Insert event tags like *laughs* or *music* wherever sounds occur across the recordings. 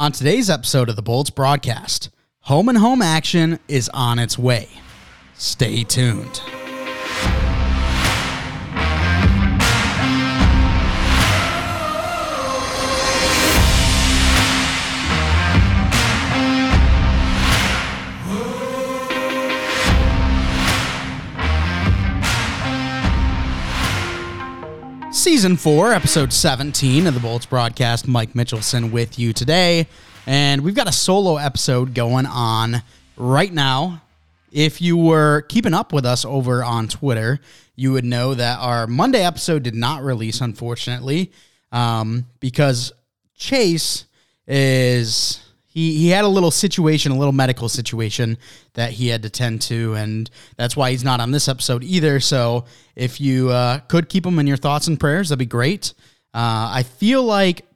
On today's episode of the Bolts broadcast, home and home action is on its way. Stay tuned. Season 4, Episode 17 of the Bolts broadcast. Mike Mitchelson with you today. And we've got a solo episode going on right now. If you were keeping up with us over on Twitter, you would know that our Monday episode did not release, unfortunately, um, because Chase is he he had a little situation, a little medical situation that he had to tend to, and that's why he's not on this episode either. So if you uh, could keep him in your thoughts and prayers, that'd be great. Uh, I feel like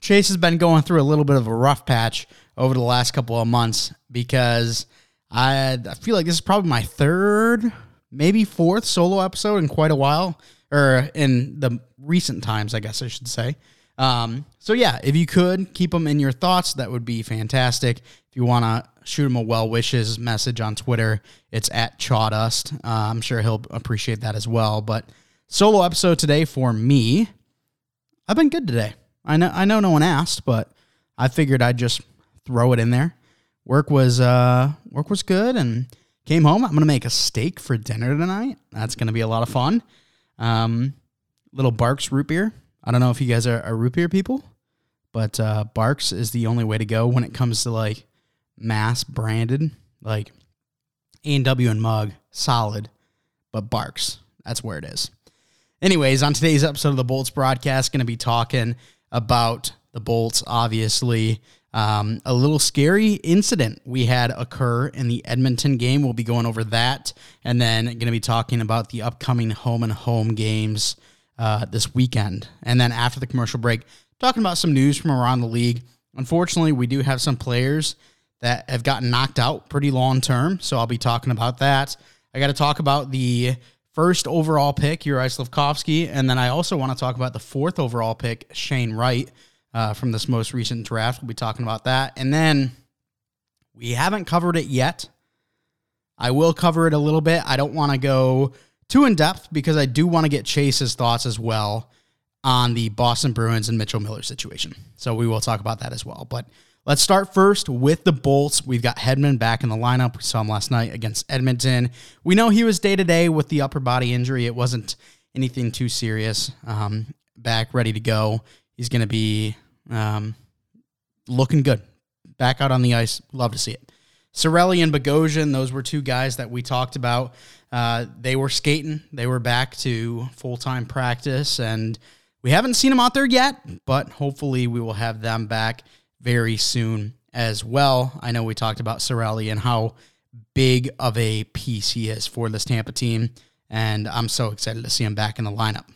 Chase has been going through a little bit of a rough patch over the last couple of months because I I feel like this is probably my third, maybe fourth solo episode in quite a while, or in the recent times, I guess I should say. Um, so yeah, if you could keep them in your thoughts, that would be fantastic. If you want to shoot him a well wishes message on Twitter, it's at Chawdust. Uh, I'm sure he'll appreciate that as well. But solo episode today for me. I've been good today. I know I know no one asked, but I figured I'd just throw it in there. Work was uh work was good and came home. I'm gonna make a steak for dinner tonight. That's gonna be a lot of fun. Um, little Barq's root beer. I don't know if you guys are, are root beer people, but uh, Barq's is the only way to go when it comes to like mass branded, like A and W and mug, solid, but Barq's, that's where it is. Anyways, on today's episode of the Bolts broadcast, going to be talking about the Bolts, obviously. Um, a little scary incident we had occur in the Edmonton game. We'll be going over that, and then going to be talking about the upcoming home and home games uh, this weekend. And then after the commercial break, talking about some news from around the league. Unfortunately, we do have some players that have gotten knocked out pretty long term, so I'll be talking about that. I got to talk about the first overall pick, Juraj Slafkovsky, and then I also want to talk about the fourth overall pick, Shane Wright, uh, from this most recent draft. We'll be talking about that. And then we haven't covered it yet. I will cover it a little bit. I don't want to go too in depth because I do want to get Chase's thoughts as well on the Boston Bruins and Mitchell Miller situation. So we will talk about that as well. But let's start first with the Bolts. We've got Hedman back in the lineup. We saw him last night against Edmonton. We know he was day to day with the upper body injury. It wasn't anything too serious. Um, back ready to go. He's going to be um, looking good. Back out on the ice. Love to see it. Cirelli and Bogosian, those were two guys that we talked about. Uh, they were skating. They were back to full time practice, and we haven't seen them out there yet, but hopefully we will have them back very soon as well. I know we talked about Cirelli and how big of a piece he is for this Tampa team, and I'm so excited to see him back in the lineup.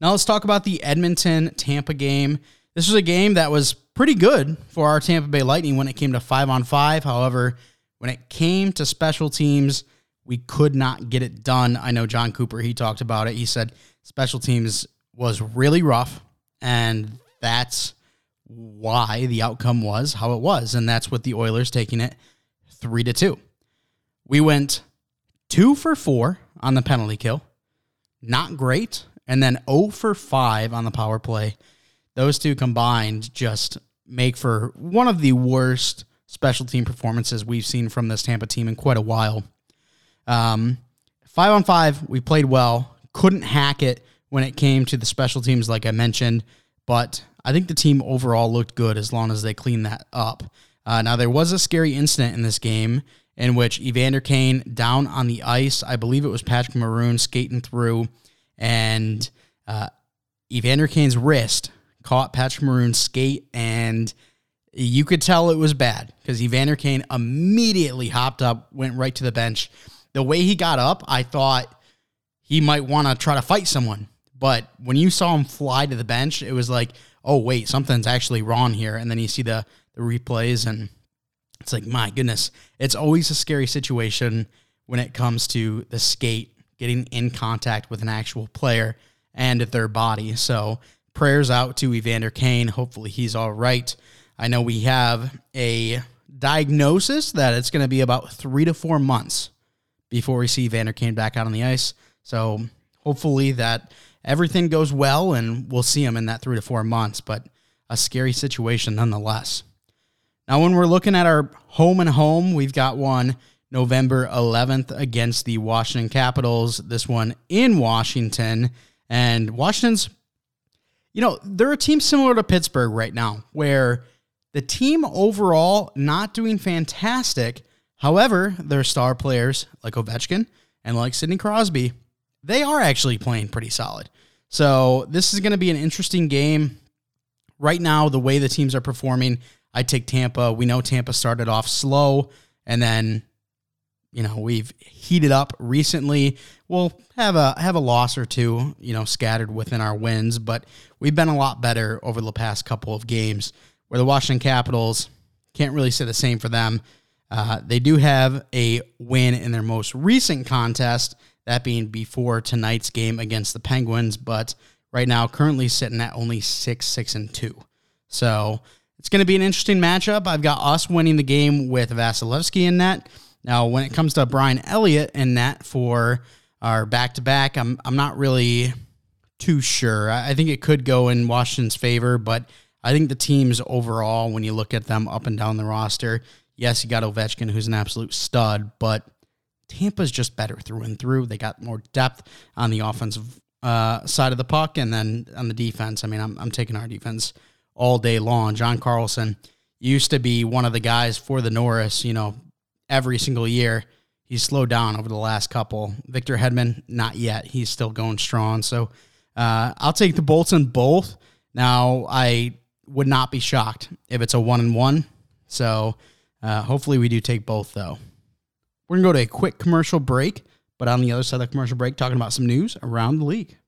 Now let's talk about the Edmonton Tampa game. This was a game that was pretty good for our Tampa Bay Lightning when it came to five on five. However, when it came to special teams, we could not get it done. I know Jon Cooper, he talked about it. He said special teams was really rough, and that's why the outcome was how it was. And that's with the Oilers taking it three to two. We went two for four on the penalty kill. Not great. And then 0 for 5 on the power play. Those two combined just make for one of the worst special team performances we've seen from this Tampa team in quite a while. Um, five on five, we played well. Couldn't hack it when it came to the special teams, like I mentioned, but I think the team overall looked good as long as they cleaned that up. Uh, now, there was a scary incident in this game in which Evander Kane down on the ice, I believe it was Patrick Maroon skating through, and uh, Evander Kane's wrist caught Patrick Maroon's skate, and you could tell it was bad because Evander Kane immediately hopped up, went right to the bench. The way he got up, I thought he might want to try to fight someone. But when you saw him fly to the bench, it was like, oh, wait, something's actually wrong here. And then you see the, the replays, and it's like, my goodness, it's always a scary situation when it comes to the skate getting in contact with an actual player and their body. So prayers out to Evander Kane. Hopefully he's all right. I know we have a diagnosis that it's going to be about three to four months before we see Vander Kane back out on the ice. So hopefully that everything goes well and we'll see him in that three to four months, but a scary situation nonetheless. Now, when we're looking at our home and home, we've got one November 11th against the Washington Capitals. This one in Washington. And Washington's, you know, they're a team similar to Pittsburgh right now, where the team overall not doing fantastic. However, their star players like Ovechkin and like Sidney Crosby, they are actually playing pretty solid. So this is going to be an interesting game. Right now, the way the teams are performing, I take Tampa. We know Tampa started off slow and then you know we've heated up recently we'll have a have a loss or two you know scattered within our wins but we've been a lot better over the past couple of games where the washington capitals can't really say the same for them uh, they do have a win in their most recent contest that being before tonight's game against the penguins but right now currently sitting at only six six and two. So it's going to be an interesting matchup. I've got us winning the game with Vasilevskiy in net. Now, when it comes to Brian Elliott and that for our back to back, I'm I'm not really too sure. I think it could go in Washington's favor, but I think the teams overall, when you look at them up and down the roster, yes, you got Ovechkin, who's an absolute stud, but Tampa's just better through and through. They got more depth on the offensive uh, side of the puck, and then on the defense. I mean, I'm I'm taking our defense all day long. John Carlson used to be one of the guys for the Norris, you know, every single year. He's slowed down over the last couple. Victor Hedman, not yet. He's still going strong. So uh, I'll take the Bolts in both. Now, I would not be shocked if it's a one and one. So uh, hopefully we do take both, though. We're going to go to a quick commercial break, but on the other side of the commercial break, talking about some news around the league.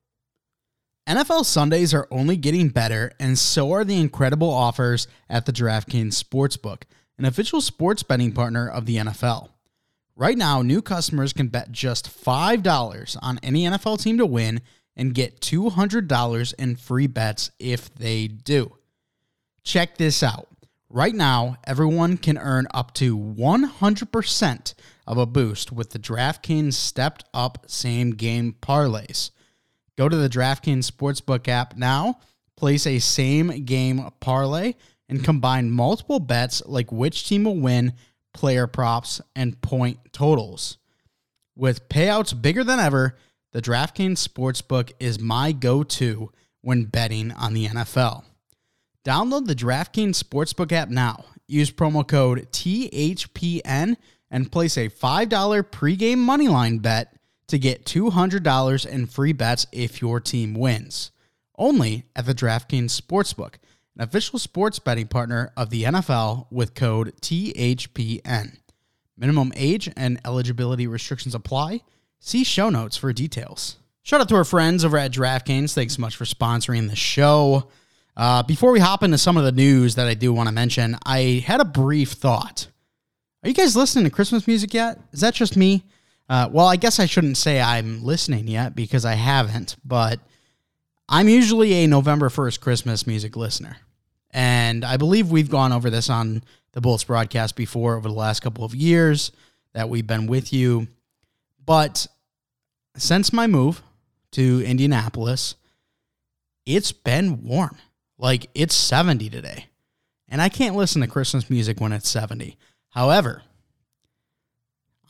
NFL Sundays are only getting better, and so are the incredible offers at the DraftKings Sportsbook an official sports betting partner of the NFL. Right now, new customers can bet just $5 on any NFL team to win and get $200 in free bets if they do. Check this out. Right now, everyone can earn up to 100% of a boost with the DraftKings stepped up same game parlays. Go to the DraftKings Sportsbook app now, place a same game parlay and combine multiple bets like which team will win, player props, and point totals. With payouts bigger than ever, the DraftKings Sportsbook is my go to when betting on the NFL. Download the DraftKings Sportsbook app now. Use promo code THPN and place a $5 pregame moneyline bet to get $200 in free bets if your team wins. Only at the DraftKings Sportsbook an official sports betting partner of the NFL with code THPN. Minimum age and eligibility restrictions apply. See show notes for details. Shout out to our friends over at DraftKings. Thanks so much for sponsoring the show. Uh, before we hop into some of the news that I do want to mention, I had a brief thought. Are you guys listening to Christmas music yet? Is that just me? Uh, well, I guess I shouldn't say I'm listening yet because I haven't, but I'm usually a November 1st Christmas music listener. And I believe we've gone over this on the Bolts broadcast before over the last couple of years that we've been with you. But since my move to Indianapolis, it's been warm. Like it's 70 today. And I can't listen to Christmas music when it's 70. However,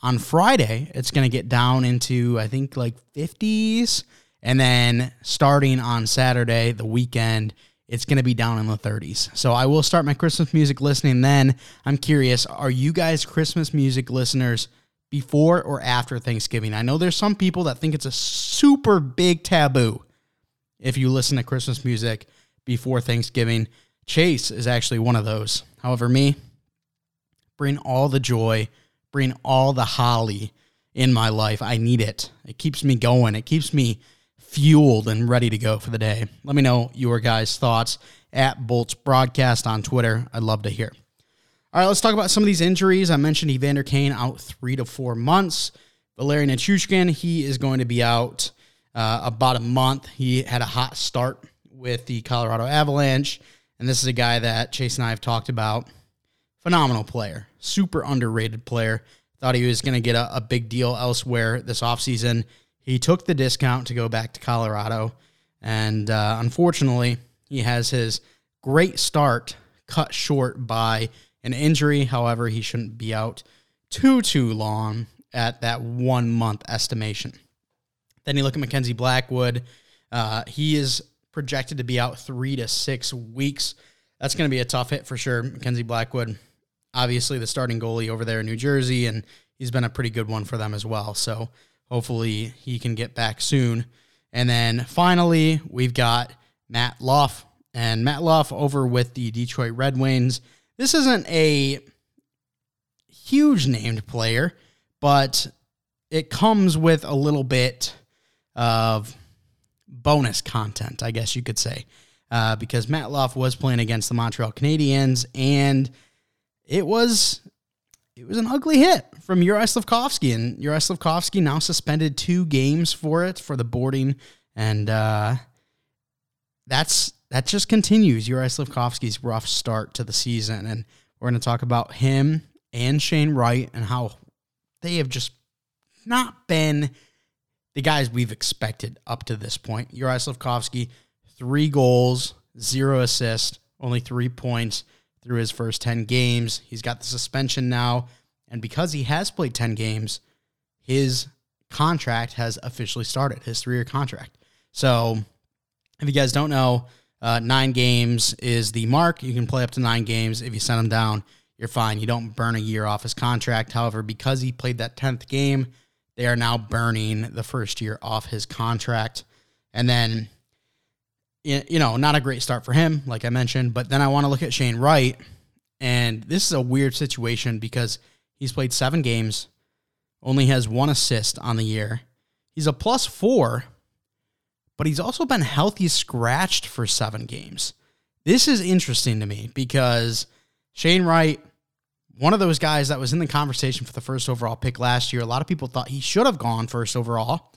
on Friday, it's going to get down into, I think, like 50s. And then starting on Saturday, the weekend, it's going to be down in the 30s. So I will start my Christmas music listening then. I'm curious, are you guys Christmas music listeners before or after Thanksgiving? I know there's some people that think it's a super big taboo if you listen to Christmas music before Thanksgiving. Chase is actually one of those. However, me, bring all the joy, bring all the holly in my life. I need it. It keeps me going. It keeps me fueled and ready to go for the day. Let me know your guys' thoughts at Bolts Broadcast on Twitter. I'd love to hear. All right, let's talk about some of these injuries. I mentioned Evander Kane out three to four months. Valeri Nichushkin, he is going to be out uh, about a month. He had a hot start with the Colorado Avalanche. And this is a guy that Chase and I have talked about. Phenomenal player, super underrated player. Thought he was going to get a, a, big deal elsewhere this offseason. He took the discount to go back to Colorado. And uh, unfortunately, he has his great start cut short by an injury. However, he shouldn't be out too, too long at that one month estimation. Then you look at Mackenzie Blackwood. Uh, he is projected to be out three to six weeks. That's going to be a tough hit for sure. Mackenzie Blackwood, obviously the starting goalie over there in New Jersey, and he's been a pretty good one for them as well. So hopefully he can get back soon. And then finally, we've got Matt Luff. And Matt Luff over with the Detroit Red Wings. This isn't a huge named player, but it comes with a little bit of bonus content, I guess you could say, uh, because Matt Luff was playing against the Montreal Canadiens, and it was it was an ugly hit from Juraj Slafkovsky, and Juraj Slafkovsky now suspended two games for it for the boarding, and uh, that's that just continues Juraj Slafkovsky's rough start to the season, and we're going to talk about him and Shane Wright and how they have just not been the guys we've expected up to this point. Juraj Slafkovsky, three goals, zero assists, only three points through his first 10 games. He's got the suspension now. And because he has played 10 games, his contract has officially started, his three year contract. So if you guys don't know, uh, nine games is the mark. You can play up to nine games. If you send him down, you're fine. You don't burn a year off his contract. However, because he played that 10th game, they are now burning the first year off his contract. And then, you know, not a great start for him, like I mentioned. But then I want to look at Shane Wright. And this is a weird situation because he's played seven games, only has one assist on the year. He's a plus four, but he's also been healthy scratched for seven games. This is interesting to me because Shane Wright one of those guys that was in the conversation for the first overall pick last year. A lot of people thought he should have gone first overall.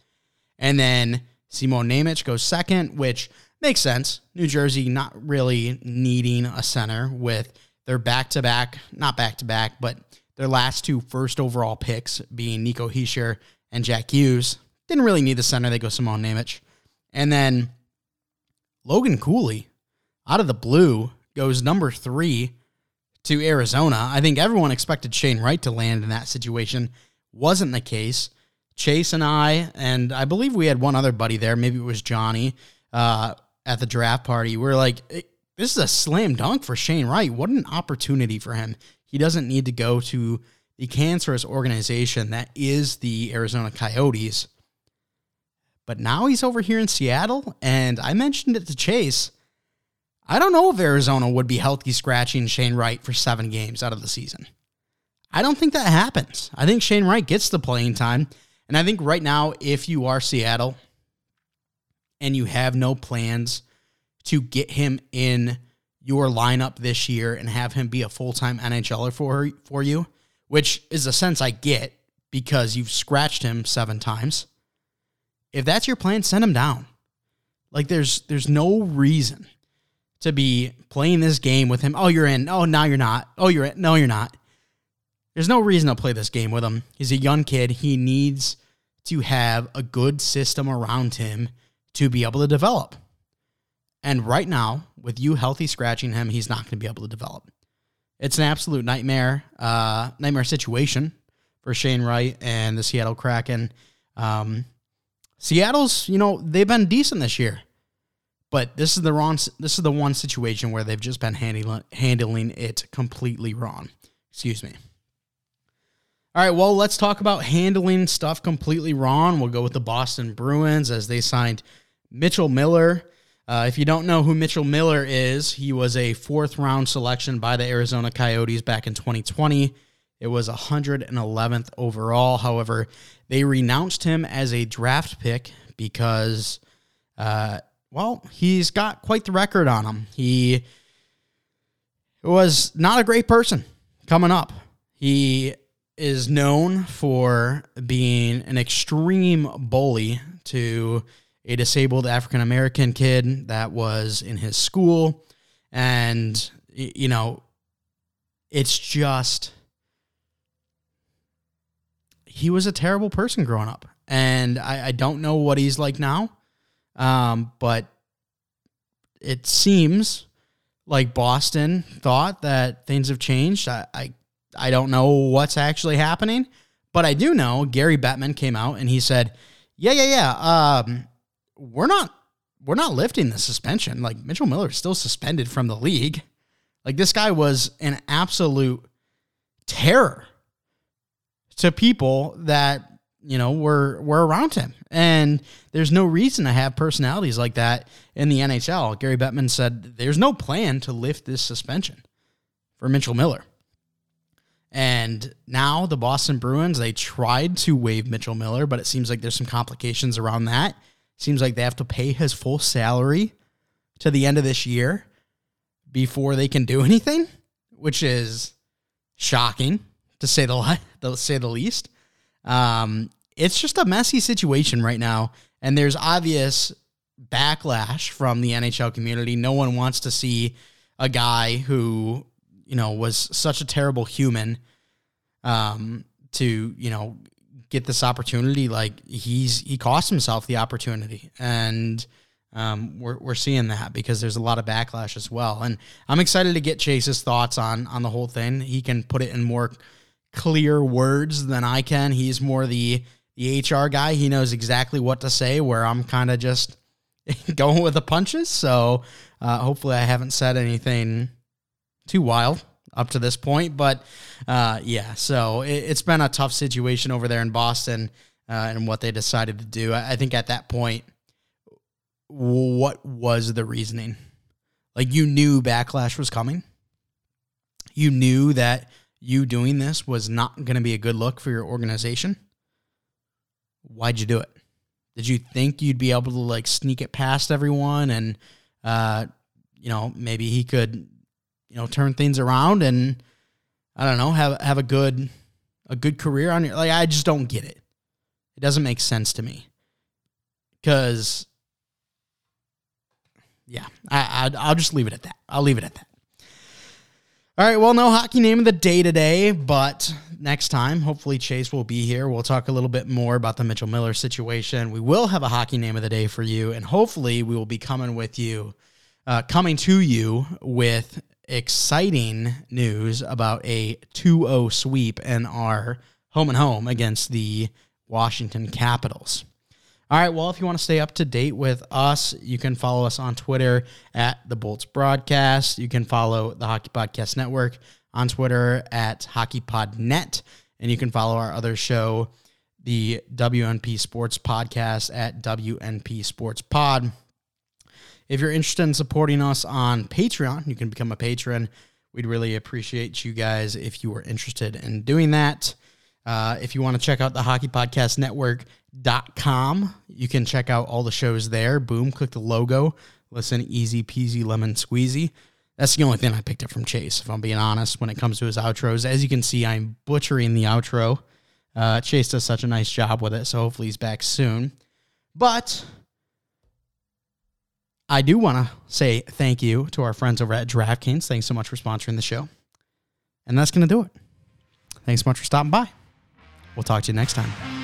And then Simon Nemec goes second, which makes sense. New Jersey not really needing a center with their back to back, not back to back, but their last two first overall picks being Nico Hischier and Jack Hughes. Didn't really need the center. They go Simon Nemec. And then Logan Cooley out of the blue goes number three to Arizona. I think everyone expected Shane Wright to land in that situation. Wasn't the case. Chase and I, and I believe we had one other buddy there, maybe it was Johnny, uh, at the draft party. We are like, eh, this is a slam dunk for Shane Wright. What an opportunity for him. He doesn't need to go to the cancerous organization that is the Arizona Coyotes. But now he's over here in Seattle, and I mentioned it to Chase. I don't know if Arizona would be healthy scratching Shane Wright for seven games out of the season. I don't think that happens. I think Shane Wright gets the playing time. And I think right now, if you are Seattle and you have no plans to get him in your lineup this year and have him be a full time NHLer for, for you, which is a sense I get because you've scratched him seven times. If that's your plan, send him down. Like there's there's no reason to be playing this game with him. Oh, you're in. Oh, now you're not. Oh, you're in. No, you're not. There's no reason to play this game with him. He's a young kid. He needs to have a good system around him to be able to develop. And right now, with you healthy scratching him, he's not going to be able to develop. It's an absolute nightmare, uh, nightmare situation for Shane Wright and the Seattle Kraken. Um, Seattle's, you know, they've been decent this year. But this is the wrong. This is the one situation where they've just been handling handling it completely wrong. Excuse me. All right, well, let's talk about handling stuff completely wrong. We'll go with the Boston Bruins as they signed Mitchell Miller. Uh, if you don't know who Mitchell Miller is, he was a fourth round selection by the Arizona Coyotes back in 2020. It was 111th overall. However, they renounced him as a draft pick because uh, well, he's got quite the record on him. He was not a great person coming up. He is known for being an extreme bully to a disabled African American kid that was in his school. And, you know, it's just, he was a terrible person growing up. And I, I don't know what he's like now. Um, but it seems like Boston thought that things have changed. I, I, I don't know what's actually happening, but I do know Gary Bettman came out and he said, "Yeah, yeah, yeah. Um, we're not we're not lifting the suspension. Like Mitchell Miller is still suspended from the league. Like this guy was an absolute terror to people that you know were were around him. And there's no reason to have personalities like that in the NHL. Gary Bettman said there's no plan to lift this suspension for Mitchell Miller. And now the Boston Bruins, they tried to waive Mitchell Miller, but it seems like there's some complications around that. Seems like they have to pay his full salary to the end of this year before they can do *laughs* anything, which is shocking to say the *laughs* to say the least. Um, it's just a messy situation right now, and there's obvious backlash from the NHL community. No one wants to see a guy who you know was such a terrible human um, to you know get this opportunity, like he's he cost himself the opportunity, and um, we're we're seeing that because there's a lot of backlash as well. And I'm excited to get Chase's thoughts on on the whole thing. He can put it in more clear words than I can. He's more the the HR guy. He knows exactly what to say. Where I'm kind of just *laughs* going with the punches. So uh, hopefully, I haven't said anything too wild up to this point. But uh, yeah, so it, has been a tough situation over there in Boston uh, and what they decided to do. I, I think at that point, what was the reasoning? Like you knew backlash was coming. You knew that you doing this was not going to be a good look for your organization. Why'd you do it? Did you think you'd be able to like sneak it past everyone and, uh, you know, maybe he could you know turn things around and I don't know have have a good a good career on your like I just don't get it. It doesn't make sense to me because yeah, I, I will just leave it at that. I'll leave it at that. All right, well, no hockey name of the day today, but next time, hopefully Chase will be here. We'll talk a little bit more about the Mitchell Miller situation. We will have a hockey name of the day for you, and hopefully we will be coming with you, uh, coming to you with exciting news about a 2 0 sweep in our home and home against the Washington Capitals. All right, well, if you want to stay up to date with us, you can follow us on Twitter at the Bolts Broadcast. You can follow the Hockey Podcast Network on Twitter at HockeyPodNet. And you can follow our other show, the WNP Sports Podcast, at WNP Sports Pod. If you're interested in supporting us on Patreon, you can become a patron. We'd really appreciate you guys if you were interested in doing that. Uh, if you want to check out the Hockey Podcast Network.com, you can check out all the shows there. Boom, click the logo, listen easy peasy lemon squeezy. That's the only thing I picked up from Chase, if I'm being honest, when it comes to his outros. As you can see, I'm butchering the outro. Uh, Chase does such a nice job with it, so hopefully he's back soon. But I do want to say thank you to our friends over at DraftKings. Thanks so much for sponsoring the show. And that's going to do it. Thanks so much for stopping by. We'll talk to you next time.